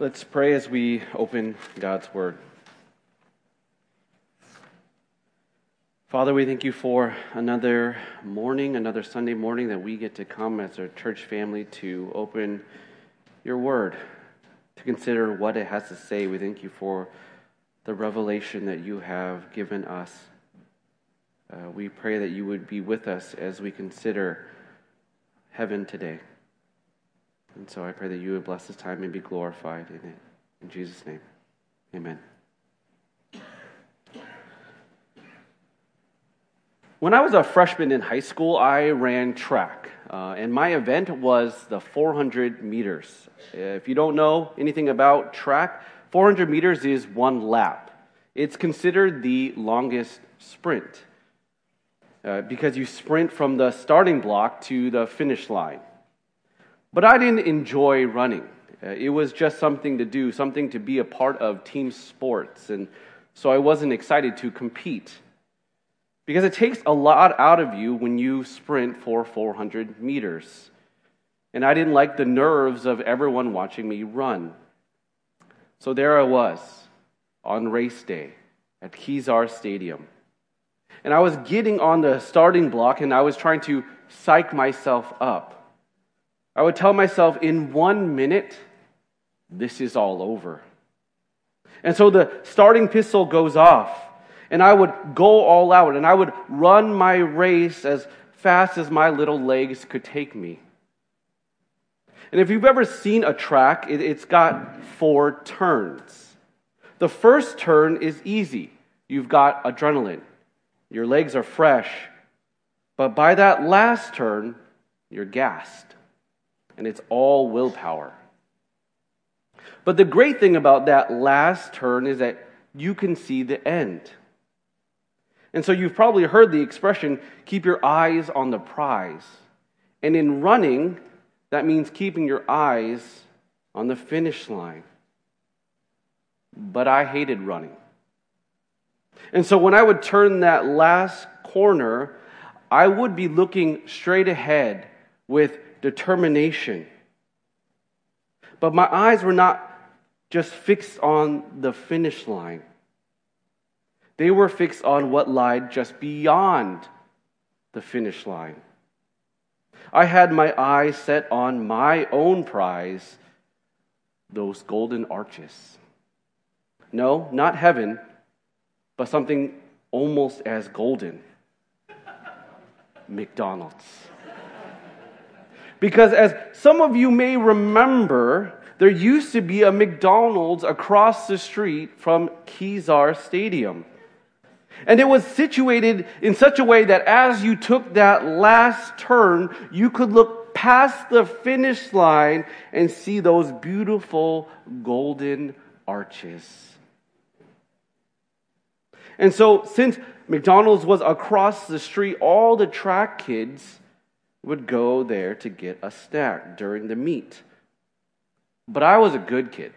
Let's pray as we open God's Word. Father, we thank you for another morning, another Sunday morning that we get to come as a church family to open your Word, to consider what it has to say. We thank you for the revelation that you have given us. Uh, we pray that you would be with us as we consider heaven today. And so I pray that you would bless this time and be glorified in it. In Jesus' name, amen. When I was a freshman in high school, I ran track. Uh, and my event was the 400 meters. If you don't know anything about track, 400 meters is one lap. It's considered the longest sprint uh, because you sprint from the starting block to the finish line. But I didn't enjoy running. Uh, it was just something to do, something to be a part of team sports. And so I wasn't excited to compete. Because it takes a lot out of you when you sprint for 400 meters. And I didn't like the nerves of everyone watching me run. So there I was on race day at Kezar Stadium. And I was getting on the starting block and I was trying to psych myself up. I would tell myself, in one minute, this is all over. And so the starting pistol goes off, and I would go all out, and I would run my race as fast as my little legs could take me. And if you've ever seen a track, it's got four turns. The first turn is easy. You've got adrenaline. Your legs are fresh. But by that last turn, you're gassed and it's all willpower. But the great thing about that last turn is that you can see the end. And so you've probably heard the expression, keep your eyes on the prize. And in running, that means keeping your eyes on the finish line. But I hated running. And so when I would turn that last corner, I would be looking straight ahead with determination. But my eyes were not just fixed on the finish line, they were fixed on what lied just beyond the finish line. I had my eyes set on my own prize, those golden arches. No, not heaven, but something almost as golden McDonald's. Because as some of you may remember, there used to be a McDonald's across the street from Kezar Stadium. And it was situated in such a way that as you took that last turn, you could look past the finish line and see those beautiful golden arches. And so, since McDonald's was across the street, all the track kids would go there to get a snack during the meet. But I was a good kid.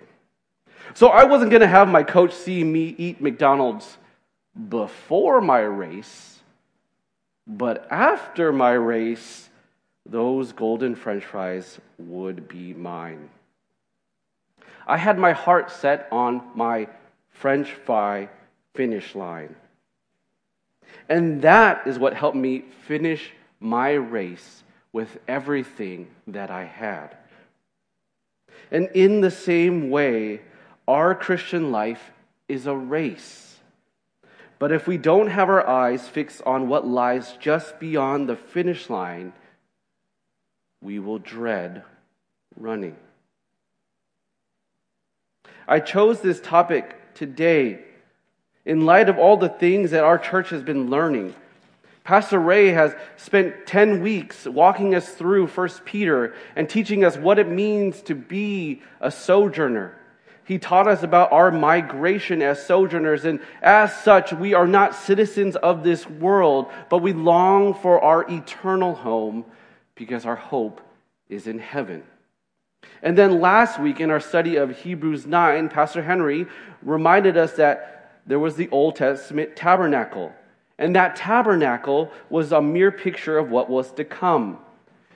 So I wasn't going to have my coach see me eat McDonald's before my race, but after my race, those golden french fries would be mine. I had my heart set on my french fry finish line. And that is what helped me finish my race with everything that I had. And in the same way, our Christian life is a race. But if we don't have our eyes fixed on what lies just beyond the finish line, we will dread running. I chose this topic today in light of all the things that our church has been learning Pastor Ray has spent 10 weeks walking us through 1 Peter and teaching us what it means to be a sojourner. He taught us about our migration as sojourners, and as such, we are not citizens of this world, but we long for our eternal home because our hope is in heaven. And then last week in our study of Hebrews 9, Pastor Henry reminded us that there was the Old Testament tabernacle and that tabernacle was a mere picture of what was to come.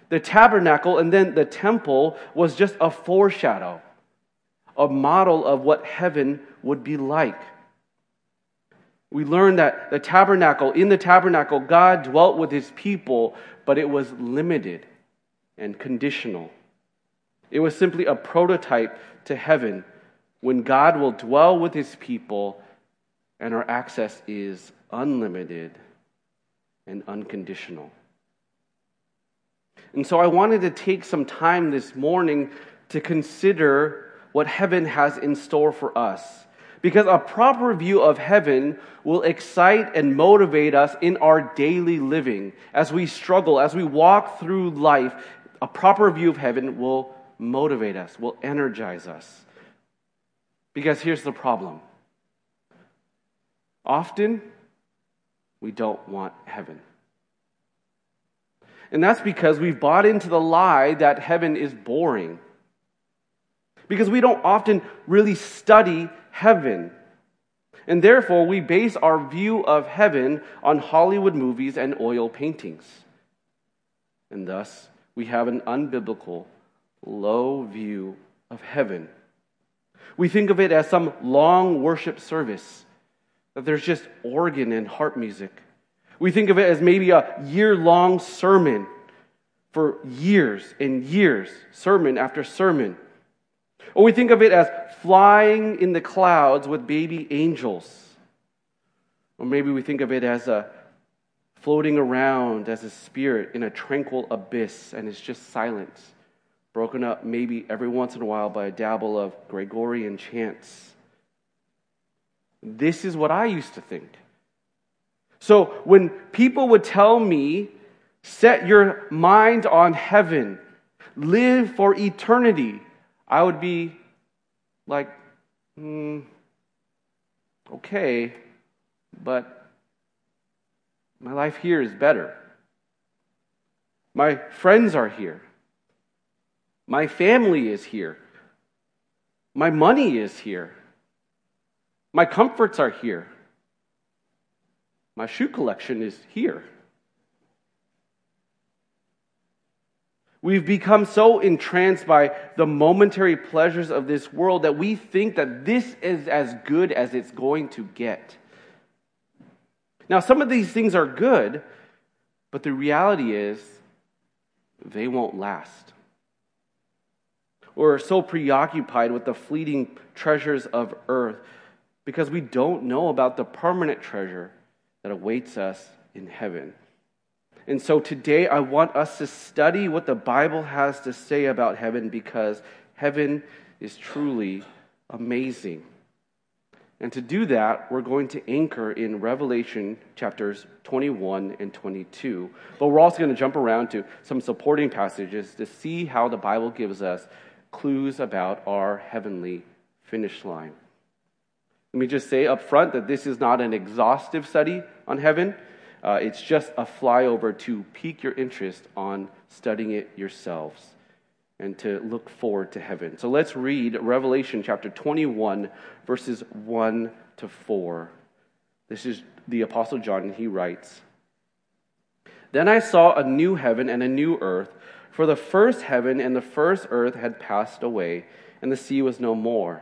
The tabernacle and then the temple was just a foreshadow, a model of what heaven would be like. We learn that the tabernacle, in the tabernacle, God dwelt with his people, but it was limited and conditional. It was simply a prototype to heaven when God will dwell with his people and our access is unlimited and unconditional. And so I wanted to take some time this morning to consider what heaven has in store for us. Because a proper view of heaven will excite and motivate us in our daily living. As we struggle, as we walk through life, a proper view of heaven will motivate us, will energize us. Because here's the problem often we don't want heaven. And that's because we've bought into the lie that heaven is boring. Because we don't often really study heaven. And therefore, we base our view of heaven on Hollywood movies and oil paintings. And thus, we have an unbiblical, low view of heaven. We think of it as some long worship service, that there's just organ and harp music. We think of it as maybe a year long sermon for years and years, sermon after sermon. Or we think of it as flying in the clouds with baby angels. Or maybe we think of it as a floating around as a spirit in a tranquil abyss and it's just silence, broken up maybe every once in a while by a dabble of Gregorian chants. This is what I used to think. So when people would tell me, set your mind on heaven, live for eternity, I would be like, hmm, okay, but my life here is better. My friends are here. My family is here. My money is here. My comforts are here. My shoe collection is here. We've become so entranced by the momentary pleasures of this world that we think that this is as good as it's going to get. Now, some of these things are good, but the reality is they won't last. We're so preoccupied with the fleeting treasures of earth because we don't know about the permanent treasure that awaits us in heaven. And so today I want us to study what the Bible has to say about heaven because heaven is truly amazing. And to do that, we're going to anchor in Revelation chapters 21 and 22. But we're also going to jump around to some supporting passages to see how the Bible gives us clues about our heavenly finish line. Let me just say up front that this is not an exhaustive study on heaven. Uh, it's just a flyover to pique your interest on studying it yourselves and to look forward to heaven. So let's read Revelation chapter 21, verses 1 to 4. This is the Apostle John, and he writes Then I saw a new heaven and a new earth, for the first heaven and the first earth had passed away, and the sea was no more.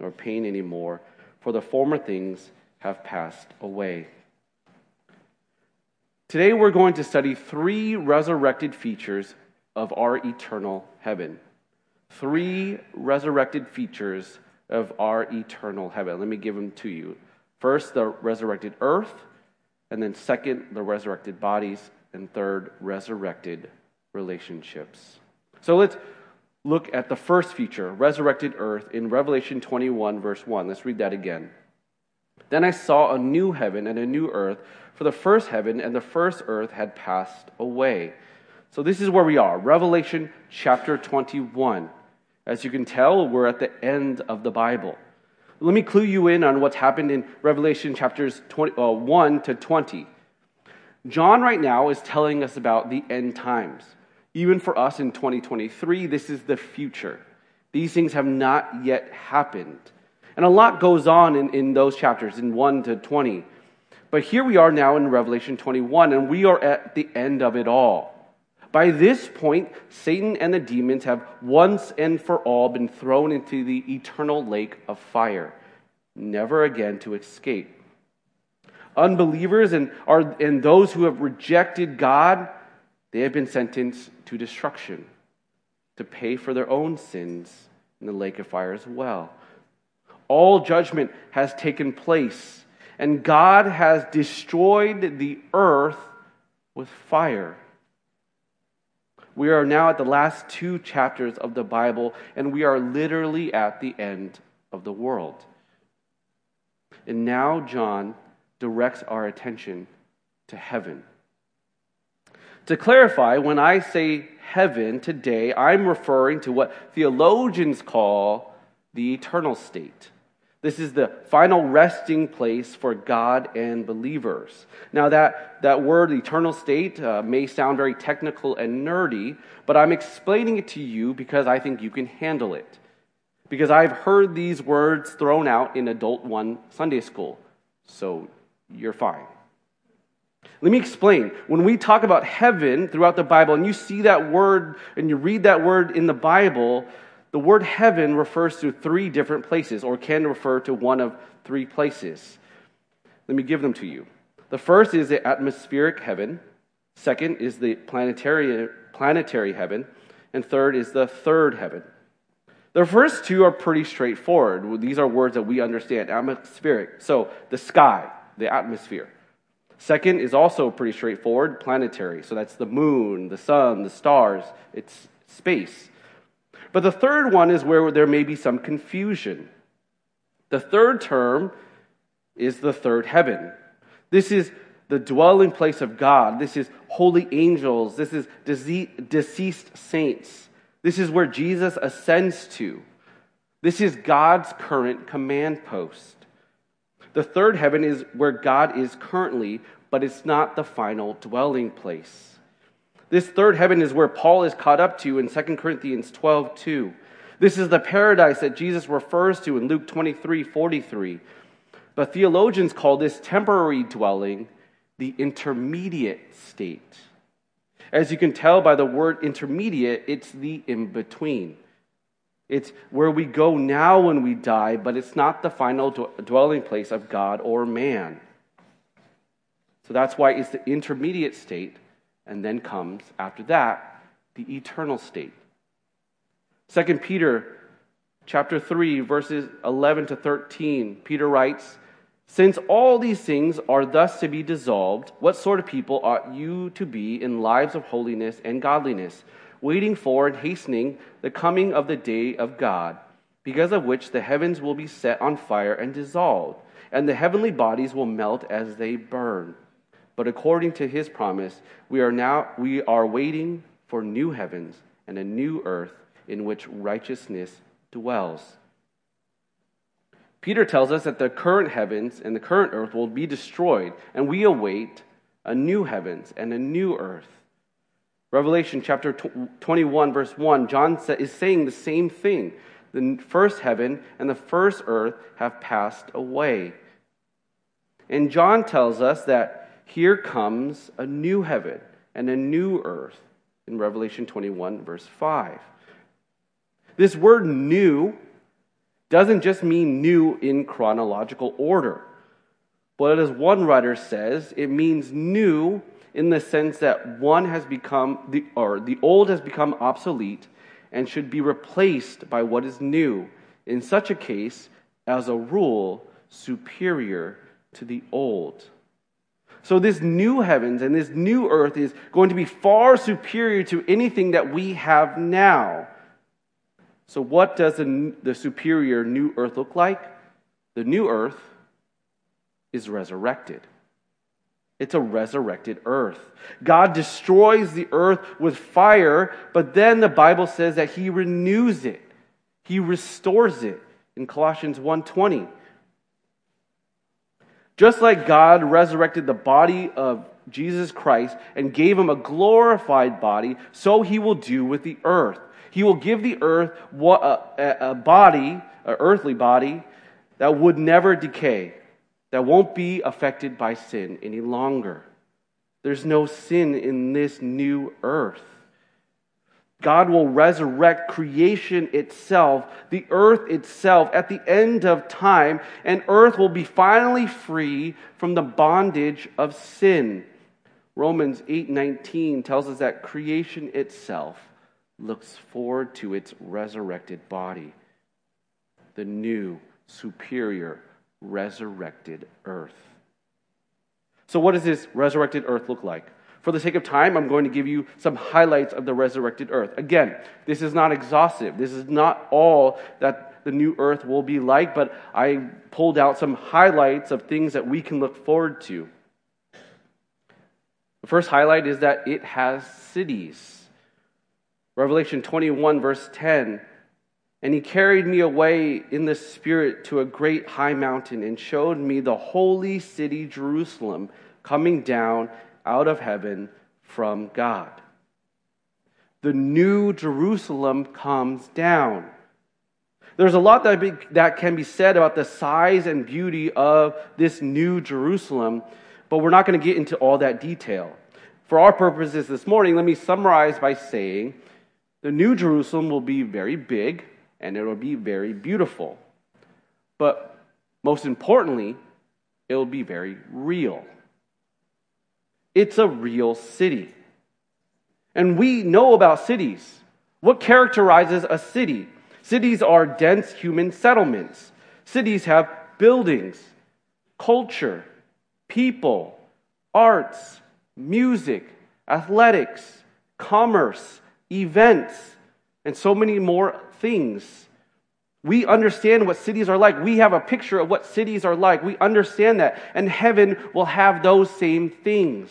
nor pain anymore, for the former things have passed away. Today we're going to study three resurrected features of our eternal heaven. Three resurrected features of our eternal heaven. Let me give them to you. First, the resurrected earth, and then second, the resurrected bodies, and third, resurrected relationships. So let's look at the first feature, resurrected earth, in Revelation 21, verse 1. Let's read that again. Then I saw a new heaven and a new earth, for the first heaven and the first earth had passed away. So this is where we are, Revelation chapter 21. As you can tell, we're at the end of the Bible. Let me clue you in on what's happened in Revelation chapters 20, uh, 1 to 20. John, right now, is telling us about the end times. Even for us in 2023, this is the future. These things have not yet happened. And a lot goes on in, in those chapters, in 1 to 20. But here we are now in Revelation 21, and we are at the end of it all. By this point, Satan and the demons have once and for all been thrown into the eternal lake of fire, never again to escape. Unbelievers and, are, and those who have rejected God, they have been sentenced to destruction, to pay for their own sins in the lake of fire as well. All judgment has taken place, and God has destroyed the earth with fire. We are now at the last two chapters of the Bible, and we are literally at the end of the world. And now, John directs our attention to heaven. To clarify, when I say heaven today, I'm referring to what theologians call the eternal state. This is the final resting place for God and believers. Now, that, that word, eternal state, uh, may sound very technical and nerdy, but I'm explaining it to you because I think you can handle it. Because I've heard these words thrown out in Adult One Sunday School. So you're fine. Let me explain. When we talk about heaven throughout the Bible, and you see that word and you read that word in the Bible, the word heaven refers to three different places, or can refer to one of three places. Let me give them to you. The first is the atmospheric heaven, second is the planetary, planetary heaven, and third is the third heaven. The first two are pretty straightforward. These are words that we understand atmospheric. So, the sky, the atmosphere. Second is also pretty straightforward planetary. So, that's the moon, the sun, the stars, it's space. But the third one is where there may be some confusion. The third term is the third heaven. This is the dwelling place of God. This is holy angels. This is deceased saints. This is where Jesus ascends to. This is God's current command post. The third heaven is where God is currently, but it's not the final dwelling place. This third heaven is where Paul is caught up to in 2 Corinthians 12 2. This is the paradise that Jesus refers to in Luke 23 43. But theologians call this temporary dwelling the intermediate state. As you can tell by the word intermediate, it's the in between. It's where we go now when we die, but it's not the final dwelling place of God or man. So that's why it's the intermediate state and then comes, after that, the eternal state. 2 Peter chapter 3 verses 11 to 13 Peter writes since all these things are thus to be dissolved what sort of people ought you to be in lives of holiness and godliness waiting for and hastening the coming of the day of God because of which the heavens will be set on fire and dissolved and the heavenly bodies will melt as they burn but according to his promise, we are now we are waiting for new heavens and a new earth in which righteousness dwells. Peter tells us that the current heavens and the current earth will be destroyed, and we await a new heavens and a new earth. Revelation chapter 21, verse 1, John is saying the same thing. The first heaven and the first earth have passed away. And John tells us that here comes a new heaven and a new earth in Revelation 21, verse 5. This word new doesn't just mean new in chronological order, but as one writer says, it means new in the sense that one has become, the, or the old has become obsolete and should be replaced by what is new. In such a case, as a rule, superior to the old. So, this new heavens and this new earth is going to be far superior to anything that we have now. So, what does the, the superior new earth look like? The new earth is resurrected. It's a resurrected earth. God destroys the earth with fire, but then the Bible says that He renews it, He restores it, in Colossians 1:20. Just like God resurrected the body of Jesus Christ and gave him a glorified body, so he will do with the earth. He will give the earth uh, a, body, an earthly body, that would never decay, that won't be affected by sin any longer. There's no sin in this new earth. God will resurrect creation itself, the earth itself, at the end of time, and earth will be finally free from the bondage of sin. Romans 8:19 tells us that creation itself looks forward to its resurrected body, the new, superior, resurrected earth. So what does this resurrected earth look like? For the sake of time, I'm going to give you some highlights of the resurrected earth. Again, this is not exhaustive. This is not all that the new earth will be like, but I pulled out some highlights of things that we can look forward to. The first highlight is that it has cities. Revelation 21, verse 10 And he carried me away in the Spirit to a great high mountain and showed me the holy city, Jerusalem, coming down out of heaven from God. The new Jerusalem comes down. There's a lot that, be, that can be said about the size and beauty of this new Jerusalem, but we're not going to get into all that detail. For our purposes this morning, let me summarize by saying the new Jerusalem will be very big and it will be very beautiful. But most importantly, it will be very real. It's a real city. And we know about cities. What characterizes a city? Cities are dense human settlements. Cities have buildings, culture, people, arts, music, athletics, commerce, events, and so many more things. We understand what cities are like. We have a picture of what cities are like. We understand that. And heaven will have those same things.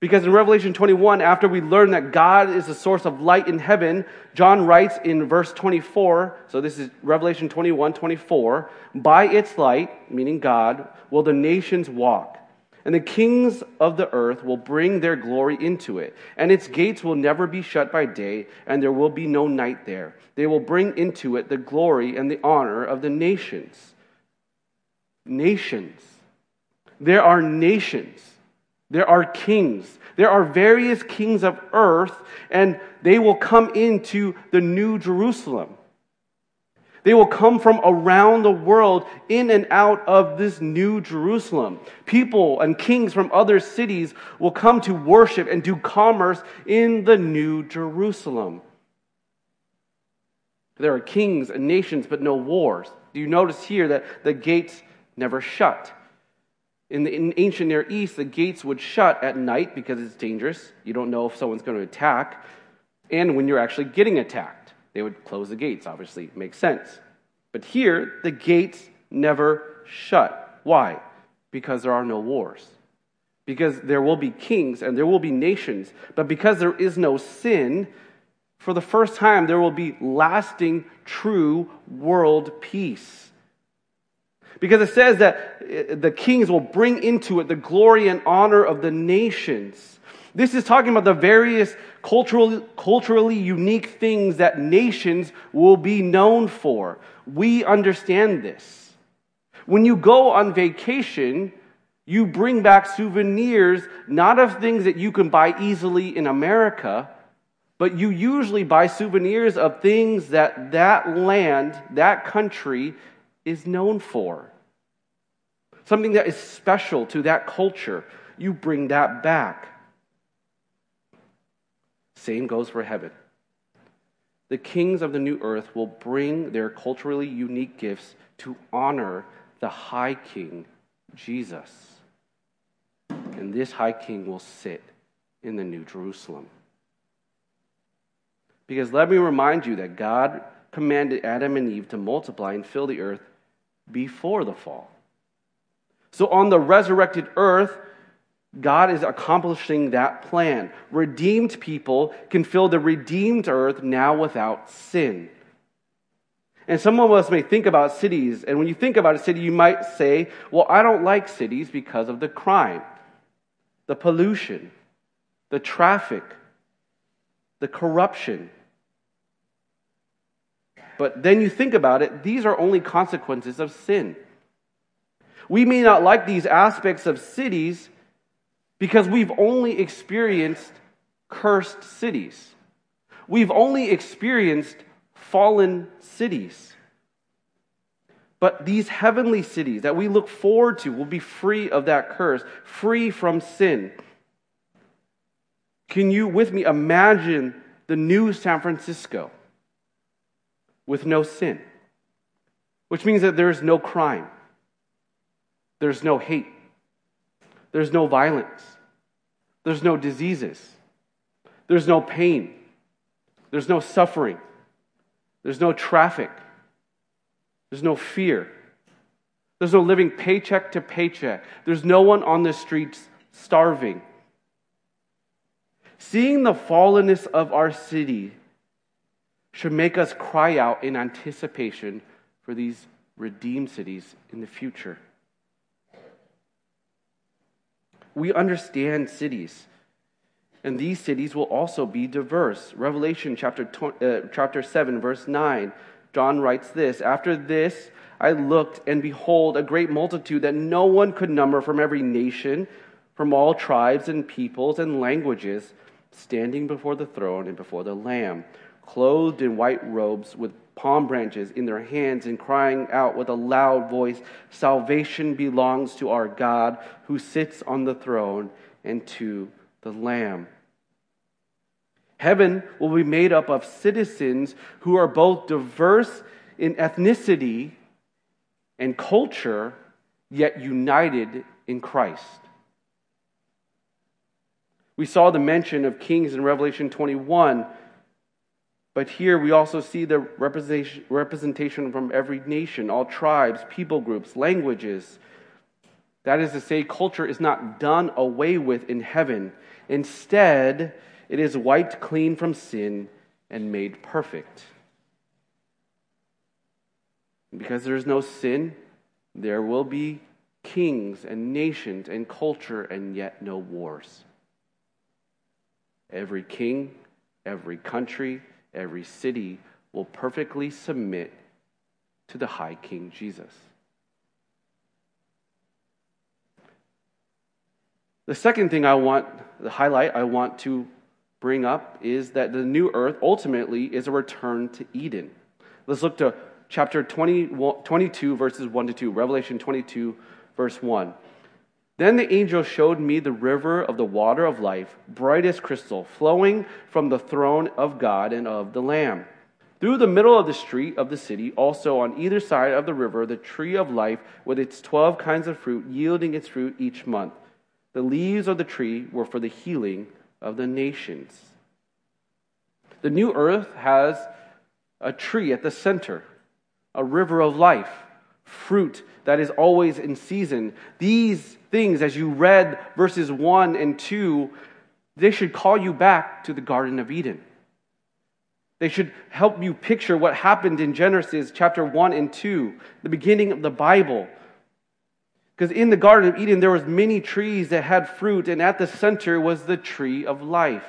Because in Revelation 21, after we learn that God is the source of light in heaven, John writes in verse 24, so this is Revelation 21 24, by its light, meaning God, will the nations walk. And the kings of the earth will bring their glory into it, and its gates will never be shut by day, and there will be no night there. They will bring into it the glory and the honor of the nations. Nations. There are nations there are kings. There are various kings of earth, and they will come into the new Jerusalem. They will come from around the world in and out of this new Jerusalem. People and kings from other cities will come to worship and do commerce in the new Jerusalem. There are kings and nations, but no wars. Do you notice here that the gates never shut? In the in ancient Near East, the gates would shut at night because it's dangerous. You don't know if someone's going to attack. And when you're actually getting attacked, they would close the gates, obviously. Makes sense. But here, the gates never shut. Why? Because there are no wars. Because there will be kings and there will be nations. But because there is no sin, for the first time, there will be lasting, true world peace. Because it says that uh, the kings will bring into it the glory and honor of the nations. This is talking about the various culturally, culturally unique things that nations will be known for. We understand this. When you go on vacation, you bring back souvenirs, not of things that you can buy easily in America, but you usually buy souvenirs of things that that land, that country, is known for something that is special to that culture, you bring that back. Same goes for heaven. The kings of the new earth will bring their culturally unique gifts to honor the high king, Jesus. And this high king will sit in the new Jerusalem. Because let me remind you that God commanded Adam and Eve to multiply and fill the earth before the fall. So on the resurrected earth, God is accomplishing that plan. Redeemed people can fill the redeemed earth now without sin. And some of us may think about cities, and when you think about a city, you might say, Well, I don't like cities because of the crime, the pollution, the traffic, the corruption. But then you think about it, these are only consequences of sin. We may not like these aspects of cities because we've only experienced cursed cities. We've only experienced fallen cities. But these heavenly cities that we look forward to will be free of that curse, free from sin. Can you, with me, imagine the new San Francisco with no sin? Which means that there is no crime, there's no hate, there's no violence, there's no diseases, there's no pain, there's no suffering. There's no traffic. There's no fear. There's no living paycheck to paycheck. There's no one on the streets starving. Seeing the fallenness of our city should make us cry out in anticipation for these redeemed cities in the future. We understand cities and these cities will also be diverse. Revelation chapter, uh, chapter 7, verse 9, John writes this After this, I looked, and behold, a great multitude that no one could number from every nation, from all tribes and peoples and languages, standing before the throne and before the Lamb, clothed in white robes with palm branches in their hands, and crying out with a loud voice Salvation belongs to our God who sits on the throne and to the Lamb. Heaven will be made up of citizens who are both diverse in ethnicity and culture, yet united in Christ. We saw the mention of kings in Revelation 21, but here we also see the representation from every nation, all tribes, people groups, languages. That is to say, culture is not done away with in heaven. Instead, it is wiped clean from sin and made perfect. Because there is no sin, there will be kings and nations and culture and yet no wars. Every king, every country, every city will perfectly submit to the high King Jesus. The second thing I want, the highlight I want to bring up is that the new earth ultimately is a return to Eden. Let's look to chapter 20, 22, verses 1 to 2, Revelation 22, verse 1. Then the angel showed me the river of the water of life, bright as crystal, flowing from the throne of God and of the Lamb. Through the middle of the street of the city, also on either side of the river, the tree of life with its twelve kinds of fruit, yielding its fruit each month. The leaves of the tree were for the healing of the nations. The new earth has a tree at the center, a river of life, fruit that is always in season. These things, as you read verses 1 and 2, they should call you back to the Garden of Eden. They should help you picture what happened in Genesis chapter 1 and 2, the beginning of the Bible because in the Garden of Eden, there was many trees that had fruit, and at the center was the tree of life.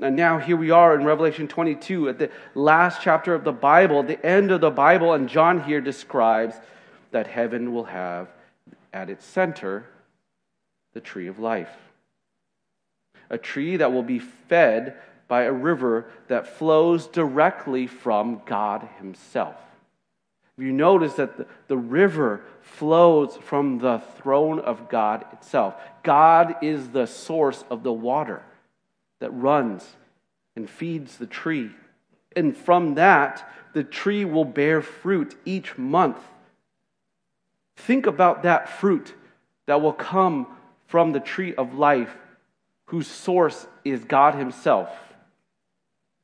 And now here we are in Revelation 22, at the last chapter of the Bible, the end of the Bible, and John here describes that heaven will have at its center the tree of life. A tree that will be fed by a river that flows directly from God Himself. You notice that the, river flows from the throne of God itself, God is the source of the water that runs and feeds the tree. And from that, the tree will bear fruit each month. Think about that fruit that will come from the tree of life, whose source is God Himself.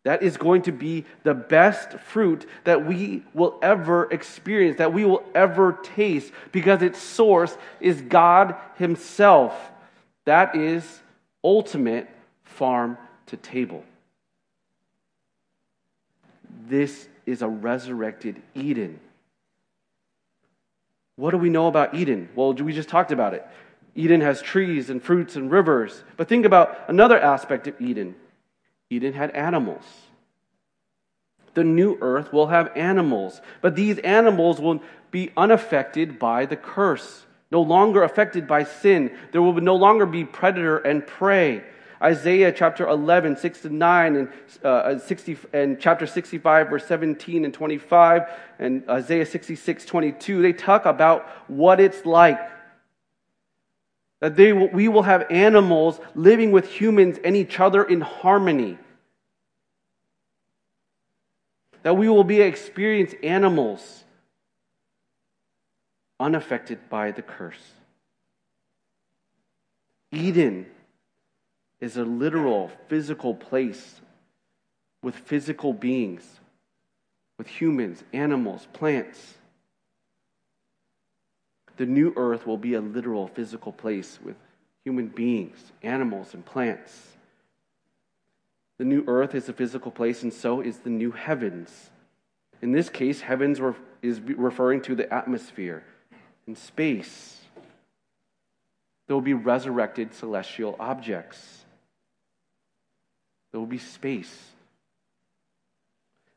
That is going to be the best fruit that we will ever experience, that we will ever taste, because its source is God Himself. That is ultimate farm to table. This is a resurrected Eden. What do we know about Eden? Well, we just talked about it. Eden has trees and fruits and rivers. But think about another aspect of Eden Eden had animals. The new earth will have animals, but these animals will be unaffected by the curse, no longer affected by sin. There will no longer be predator and prey. Isaiah chapter 11, 6 to 9, and, uh, 60, and chapter 65, verse 17 and 25, and Isaiah 66, 22, they talk about what it's like. That they will, we will have animals living with humans and each other in harmony. That we will be experienced animals unaffected by the curse. Eden is a literal, physical place with physical beings, with humans, animals, plants. The new earth will be a literal, physical place with human beings, animals, and plants. The new earth is a physical place, and so is the new heavens. In this case, heavens is referring to the atmosphere and space. There will be resurrected celestial objects. There will be space.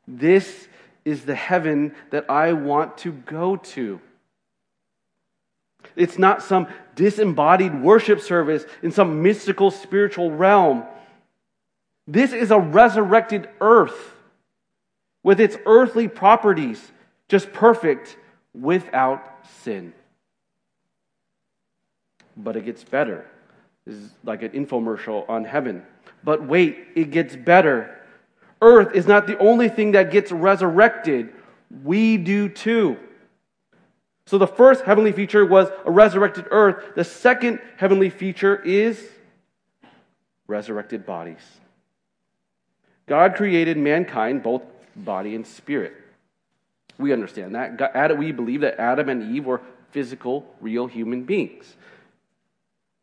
This is the heaven that I want to go to. It's not some disembodied worship service in some mystical spiritual realm. This is a resurrected earth with its earthly properties, just perfect without sin. But it gets better. This is like an infomercial on heaven. But wait, it gets better. Earth is not the only thing that gets resurrected, we do too. So the first heavenly feature was a resurrected earth. The second heavenly feature is resurrected bodies. God created mankind, both body and spirit. We understand that. We believe that Adam and Eve were physical, real human beings.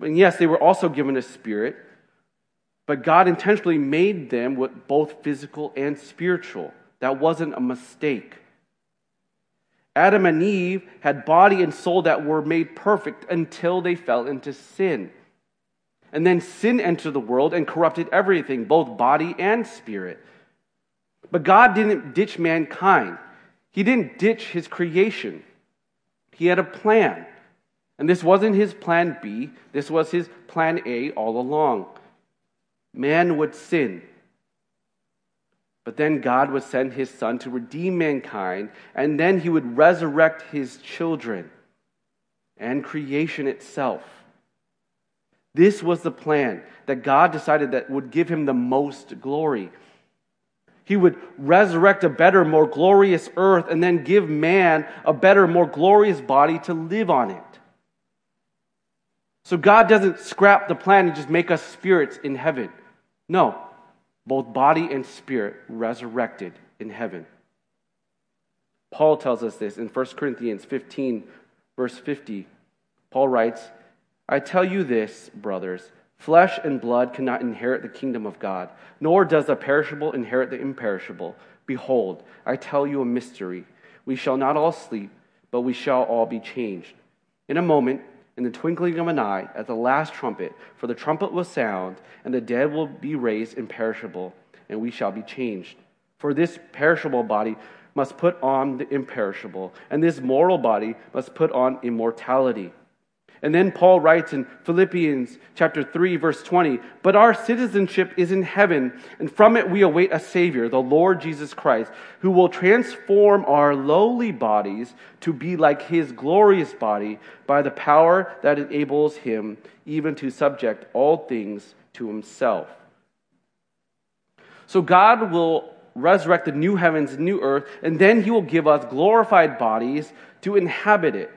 And yes, they were also given a spirit, but God intentionally made them with both physical and spiritual. That wasn't a mistake. Adam and Eve had body and soul that were made perfect until they fell into sin. And then sin entered the world and corrupted everything, both body and spirit. But God didn't ditch mankind, He didn't ditch His creation. He had a plan. And this wasn't His plan B, this was His plan A all along man would sin. But then God would send his son to redeem mankind, and then he would resurrect his children and creation itself. This was the plan that God decided that would give him the most glory. He would resurrect a better, more glorious earth and then give man a better, more glorious body to live on it. So God doesn't scrap the plan and just make us spirits in heaven. No, both body and spirit resurrected in heaven. Paul tells us this in 1 Corinthians 15, verse 50. Paul writes, I tell you this, brothers flesh and blood cannot inherit the kingdom of God, nor does the perishable inherit the imperishable. Behold, I tell you a mystery. We shall not all sleep, but we shall all be changed. In a moment, in the twinkling of an eye at the last trumpet, for the trumpet will sound, and the dead will be raised imperishable, and we shall be changed. For this perishable body must put on the imperishable, and this mortal body must put on immortality. And then Paul writes in Philippians chapter 3 verse 20, "But our citizenship is in heaven, and from it we await a savior, the Lord Jesus Christ, who will transform our lowly bodies to be like his glorious body by the power that enables him even to subject all things to himself." So God will resurrect the new heavens and new earth, and then he will give us glorified bodies to inhabit it.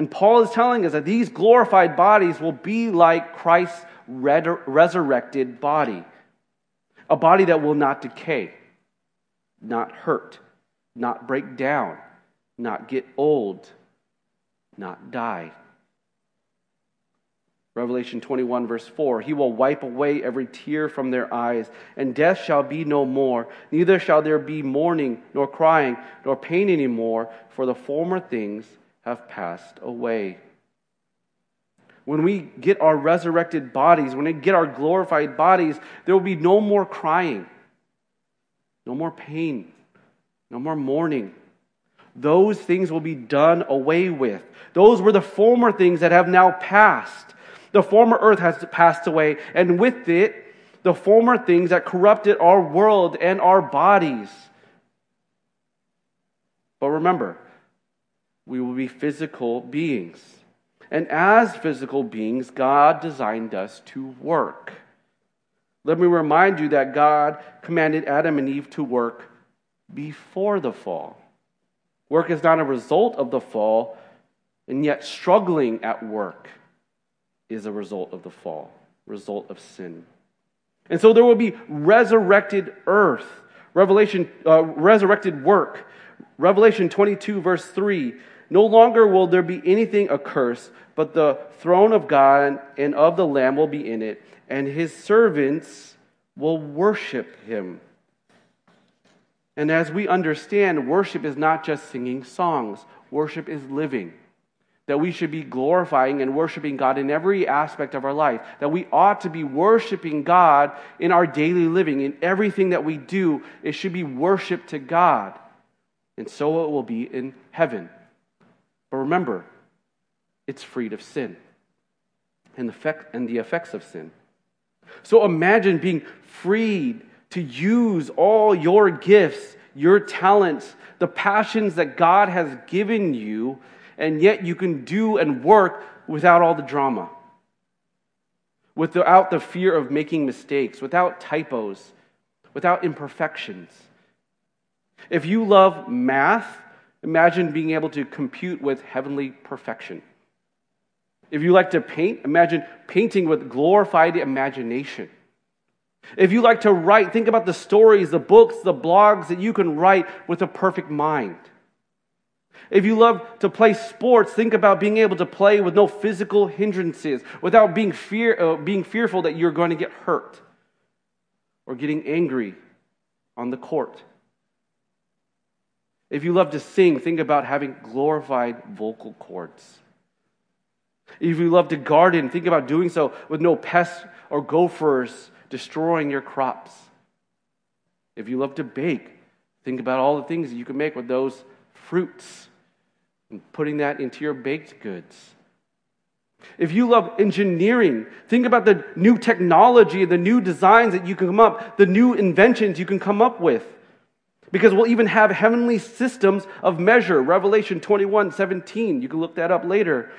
And Paul is telling us that these glorified bodies will be like Christ's resurrected body a body that will not decay, not hurt, not break down, not get old, not die. Revelation 21, verse 4 He will wipe away every tear from their eyes, and death shall be no more. Neither shall there be mourning, nor crying, nor pain any more, for the former things have passed away. When we get our resurrected bodies, when we get our glorified bodies, there will be no more crying, no more pain, no more mourning. Those things will be done away with. Those were the former things that have now passed. The former earth has passed away, and with it, the former things that corrupted our world and our bodies. But remember, we will be physical beings. And as physical beings, God designed us to work. Let me remind you that God commanded Adam and Eve to work before the fall. Work is not a result of the fall, and yet struggling at work is a result of the fall, result of sin. And so there will be resurrected earth, revelation, uh, resurrected work. Revelation 22, verse 3 No longer will there be anything accursed, but the throne of God and of the Lamb will be in it, and his servants will worship him. And as we understand, worship is not just singing songs, worship is living that we should be glorifying and worshiping God in every aspect of our life, that we ought to be worshiping God in our daily living, in everything that we do, it should be worship to God. And so it will be in heaven. But remember, it's freed of sin and the, effect, and the effects of sin. So imagine being freed to use all your gifts, your talents, the passions that God has given you and yet you can do and work without all the drama, without the fear of making mistakes, without typos, without imperfections. If you love math, imagine being able to compute with heavenly perfection. If you like to paint, imagine painting with glorified imagination. If you like to write, think about the stories, the books, the blogs that you can write with a perfect mind. If you love to play sports, think about being able to play with no physical hindrances, without being, fear, uh, being fearful that you're going to get hurt or getting angry on the court. If you love to sing, think about having glorified vocal cords. If you love to garden, think about doing so with no pests or gophers destroying your crops. If you love to bake, think about all the things that you can make with those fruits and putting that into your baked goods. If you love engineering, think about the new technology, the new designs that you can come up, the new inventions you can come up with. Because we'll even have heavenly systems of measure. Revelation 21 17. You can look that up later.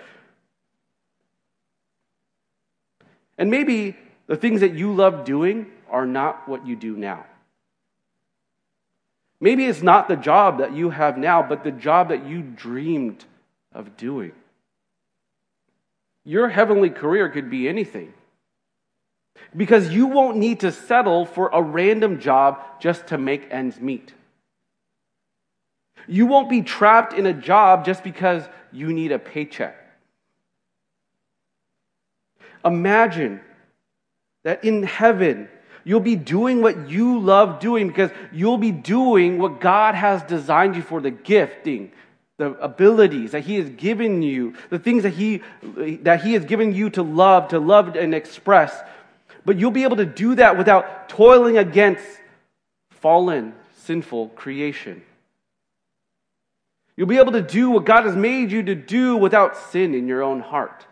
And maybe the things that you love doing are not what you do now. Maybe it's not the job that you have now, but the job that you dreamed of doing. Your heavenly career could be anything. Because you won't need to settle for a random job just to make ends meet. You won't be trapped in a job just because you need a paycheck. Imagine that in heaven, You'll be doing what you love doing because you'll be doing what God has designed you for the gifting, the abilities that He has given you, the things that He, that he has given you to love, to love and express. But you'll be able to do that without toiling against fallen, sinful creation. You'll be able to do what God has made you to do without sin in your own heart.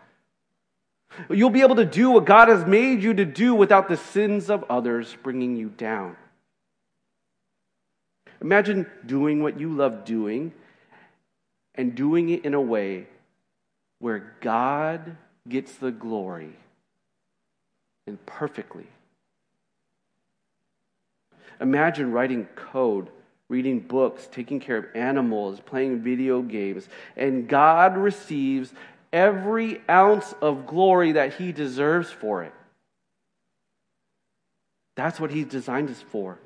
You'll be able to do what God has made you to do without the sins of others bringing you down. Imagine doing what you love doing and doing it in a way where God gets the glory and perfectly. Imagine writing code, reading books, taking care of animals, playing video games, and God receives every ounce of glory that he deserves for it. That's what he designed us for.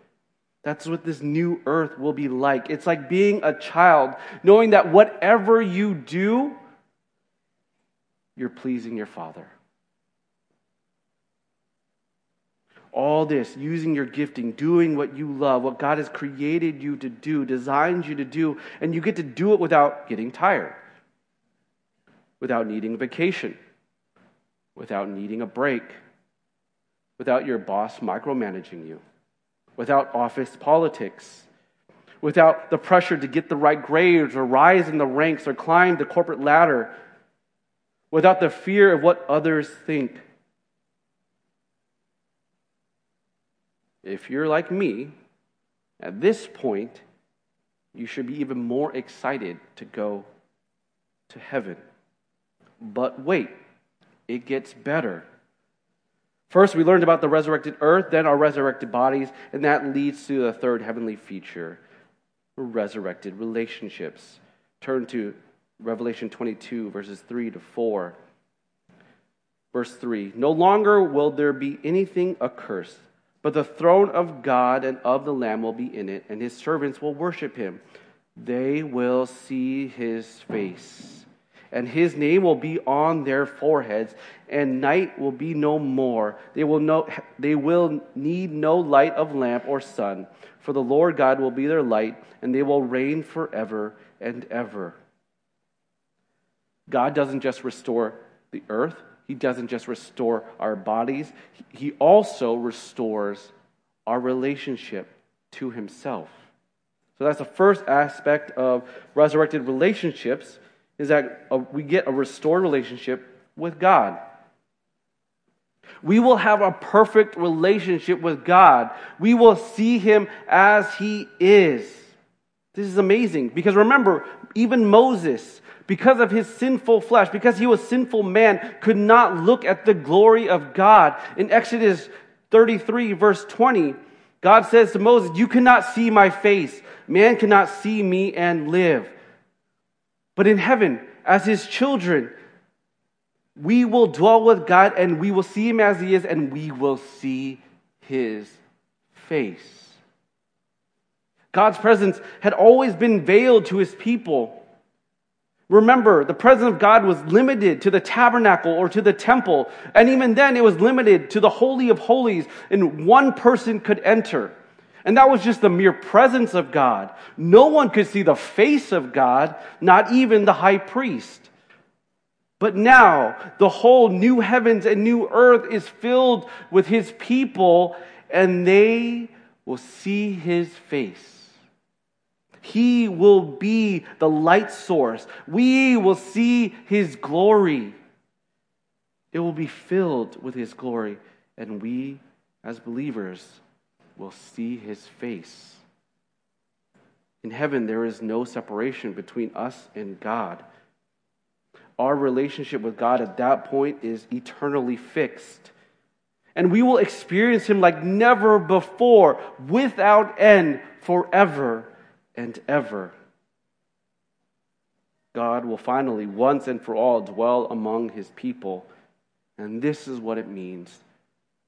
That's what this new earth will be like. It's like being a child, knowing that whatever you do, you're pleasing your Father. All this, using your gifting, doing what you love, what God has created you to do, designed you to do, and you get to do it without getting tired, without needing a vacation, without needing a break, without your boss micromanaging you, without office politics, without the pressure to get the right grades or rise in the ranks or climb the corporate ladder, without the fear of what others think. If you're like me, at this point, you should be even more excited to go to heaven. But wait, it gets better. First, we learned about the resurrected earth, then our resurrected bodies, and that leads to the third heavenly feature resurrected relationships. Turn to Revelation 22, verses 3 to 4. Verse 3 No longer will there be anything accursed but the throne of God and of the Lamb will be in it, and his servants will worship him. They will see his face, and his name will be on their foreheads, and night will be no more. They will, no, they will need no light of lamp or sun, for the Lord God will be their light, and they will reign forever and ever. God doesn't just restore the earth, he doesn't just restore our bodies, He also restores our relationship to Himself. So that's the first aspect of resurrected relationships is that uh, we get a restored relationship with God. We will have a perfect relationship with God. We will see Him as He is. This is amazing because remember, even Moses, because of his sinful flesh, because he was sinful man, could not look at the glory of God. In Exodus 33, verse 20, God says to Moses, You cannot see my face. Man cannot see me and live. But in heaven, as his children, we will dwell with God and we will see him as he is and we will see his face. God's presence had always been veiled to his people. Remember, the presence of God was limited to the tabernacle or to the temple. And even then, it was limited to the Holy of Holies, and one person could enter. And that was just the mere presence of God. No one could see the face of God, not even the high priest. But now, the whole new heavens and new earth is filled with his people, and they will see his face. He will be the light source. We will see His glory. It will be filled with His glory, and we, as believers, will see His face. In heaven, there is no separation between us and God. Our relationship with God at that point is eternally fixed. And we will experience Him like never before, without end, forever and ever. God will finally, once and for all, dwell among his people. And this is what it means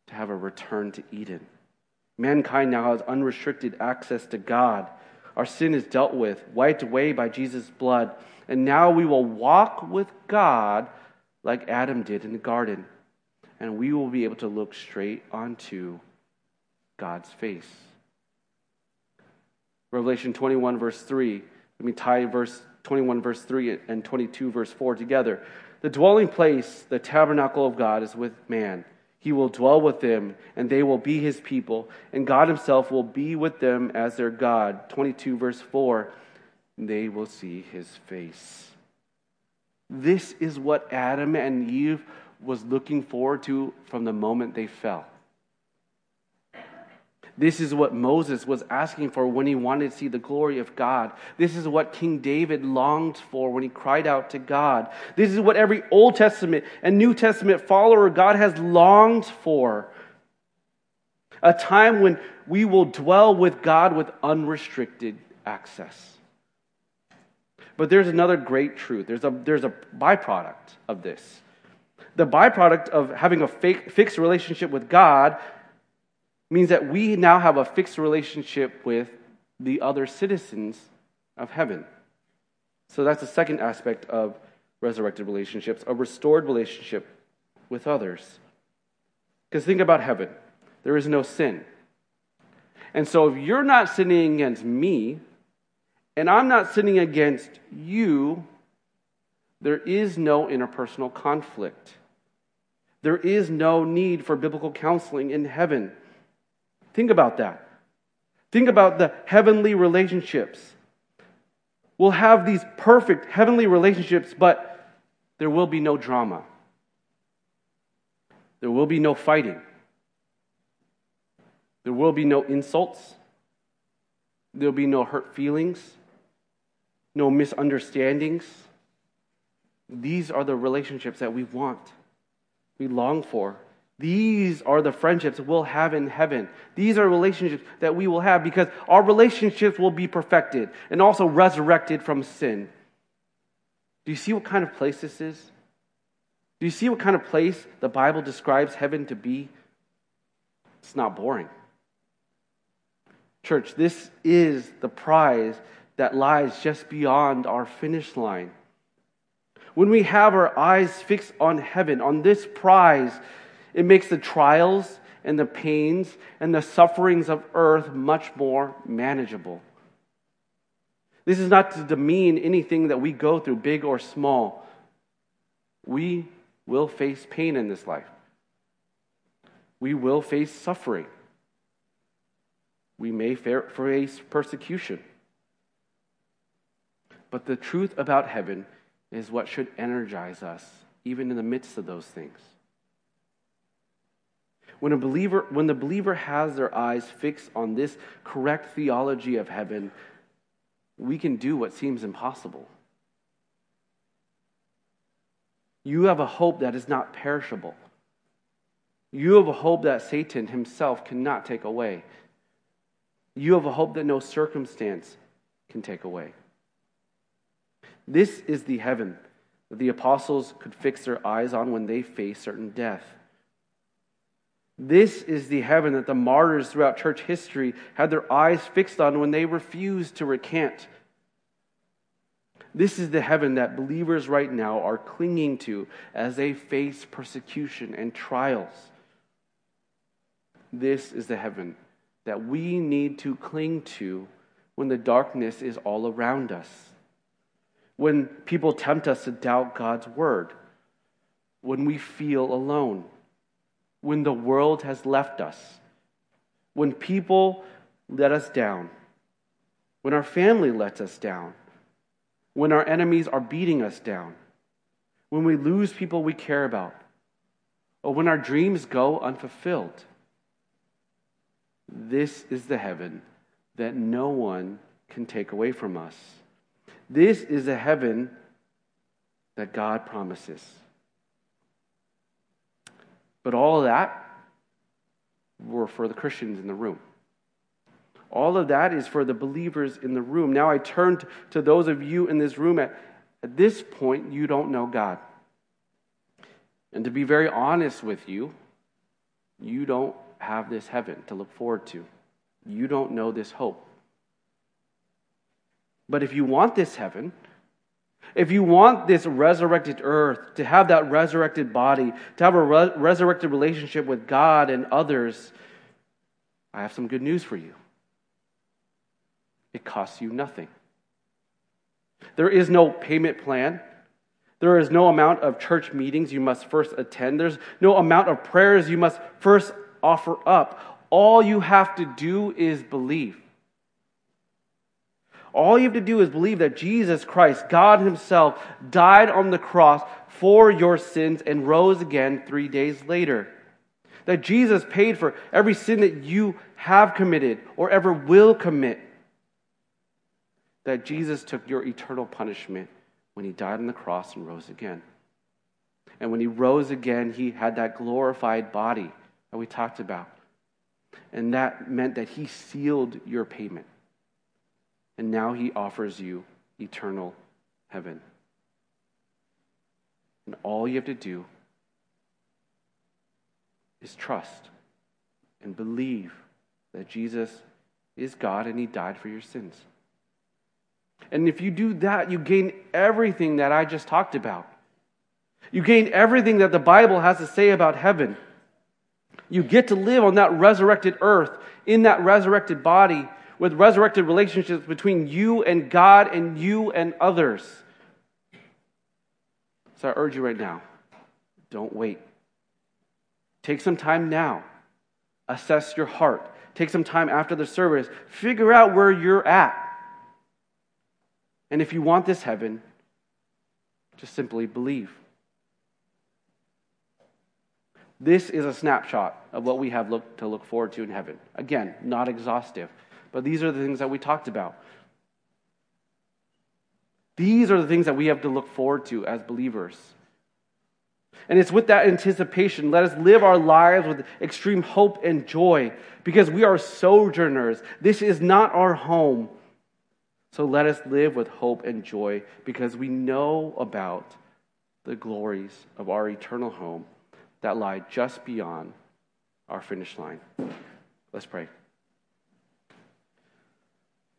to have a return to Eden. Mankind now has unrestricted access to God. Our sin is dealt with, wiped away by Jesus' blood. And now we will walk with God like Adam did in the garden. And we will be able to look straight onto God's face. Revelation 21, verse 3. Let me tie verse 21, verse 3 and 22, verse 4 together. The dwelling place, the tabernacle of God, is with man. He will dwell with them, and they will be his people, and God himself will be with them as their God. 22, verse 4. They will see his face. This is what Adam and Eve was looking forward to from the moment they fell. This is what Moses was asking for when he wanted to see the glory of God. This is what King David longed for when he cried out to God. This is what every Old Testament and New Testament follower God has longed for. A time when we will dwell with God with unrestricted access. But there's another great truth. There's a, there's a byproduct of this. The byproduct of having a fake, fixed relationship with God means that we now have a fixed relationship with the other citizens of heaven. So that's the second aspect of resurrected relationships, a restored relationship with others. Because think about heaven. there is no sin. And so if you're not sinning against me, and I'm not sinning against you, there is no interpersonal conflict. There is no need for biblical counseling in heaven. Think about that. Think about the heavenly relationships. We'll have these perfect heavenly relationships, but there will be no drama. There will be no fighting. There will be no insults. There'll be no hurt feelings, no misunderstandings. These are the relationships that we want, we long for. These are the friendships we'll have in heaven. These are relationships that we will have because our relationships will be perfected and also resurrected from sin. Do you see what kind of place this is? Do you see what kind of place the Bible describes heaven to be? It's not boring. Church, this is the prize that lies just beyond our finish line. When we have our eyes fixed on heaven, on this prize, it makes the trials and the pains and the sufferings of earth much more manageable. This is not to demean anything that we go through, big or small. We will face pain in this life. We will face suffering. We may face persecution. But the truth about heaven is what should energize us, even in the midst of those things. When, a believer, when the believer has their eyes fixed on this correct theology of heaven, we can do what seems impossible. You have a hope that is not perishable. You have a hope that Satan himself cannot take away. You have a hope that no circumstance can take away. This is the heaven that the apostles could fix their eyes on when they face certain death. This is the heaven that the martyrs throughout church history had their eyes fixed on when they refused to recant. This is the heaven that believers right now are clinging to as they face persecution and trials. This is the heaven that we need to cling to when the darkness is all around us, when people tempt us to doubt God's word, when we feel alone when the world has left us, when people let us down, when our family lets us down, when our enemies are beating us down, when we lose people we care about, or when our dreams go unfulfilled. This is the heaven that no one can take away from us. This is the heaven that God promises. But all of that were for the Christians in the room. All of that is for the believers in the room. Now I turn to those of you in this room. At, at this point, you don't know God. And to be very honest with you, you don't have this heaven to look forward to. You don't know this hope. But if you want this heaven, if you want this resurrected earth, to have that resurrected body, to have a re- resurrected relationship with God and others, I have some good news for you. It costs you nothing. There is no payment plan. There is no amount of church meetings you must first attend. There's no amount of prayers you must first offer up. All you have to do is believe. All you have to do is believe that Jesus Christ, God Himself, died on the cross for your sins and rose again three days later. That Jesus paid for every sin that you have committed or ever will commit. That Jesus took your eternal punishment when He died on the cross and rose again. And when He rose again, He had that glorified body that we talked about. And that meant that He sealed your payment and now he offers you eternal heaven. And all you have to do is trust and believe that Jesus is God and he died for your sins. And if you do that, you gain everything that I just talked about. You gain everything that the Bible has to say about heaven. You get to live on that resurrected earth, in that resurrected body, with resurrected relationships between you and God and you and others. So I urge you right now don't wait. Take some time now. Assess your heart. Take some time after the service. Figure out where you're at. And if you want this heaven, just simply believe. This is a snapshot of what we have look, to look forward to in heaven. Again, not exhaustive, but these are the things that we talked about. These are the things that we have to look forward to as believers. And it's with that anticipation, let us live our lives with extreme hope and joy because we are sojourners. This is not our home. So let us live with hope and joy because we know about the glories of our eternal home that lie just beyond our finish line. Let's pray.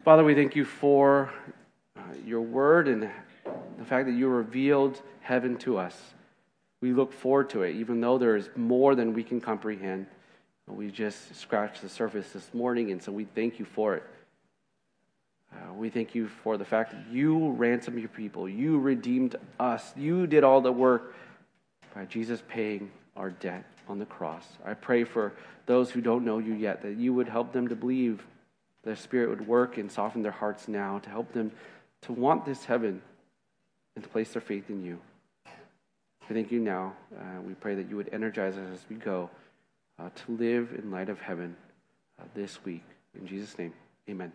Father, we thank you for uh, your word and the fact that you revealed heaven to us. We look forward to it, even though there is more than we can comprehend. We just scratched the surface this morning, and so we thank you for it. Uh, we thank you for the fact that you ransomed your people. You redeemed us. You did all the work by Jesus paying our debt on the cross. I pray for those who don't know you yet that you would help them to believe the Spirit would work and soften their hearts now to help them to want this heaven and to place their faith in you. We thank you now. Uh, we pray that you would energize us as we go uh, to live in light of heaven uh, this week. In Jesus' name, amen.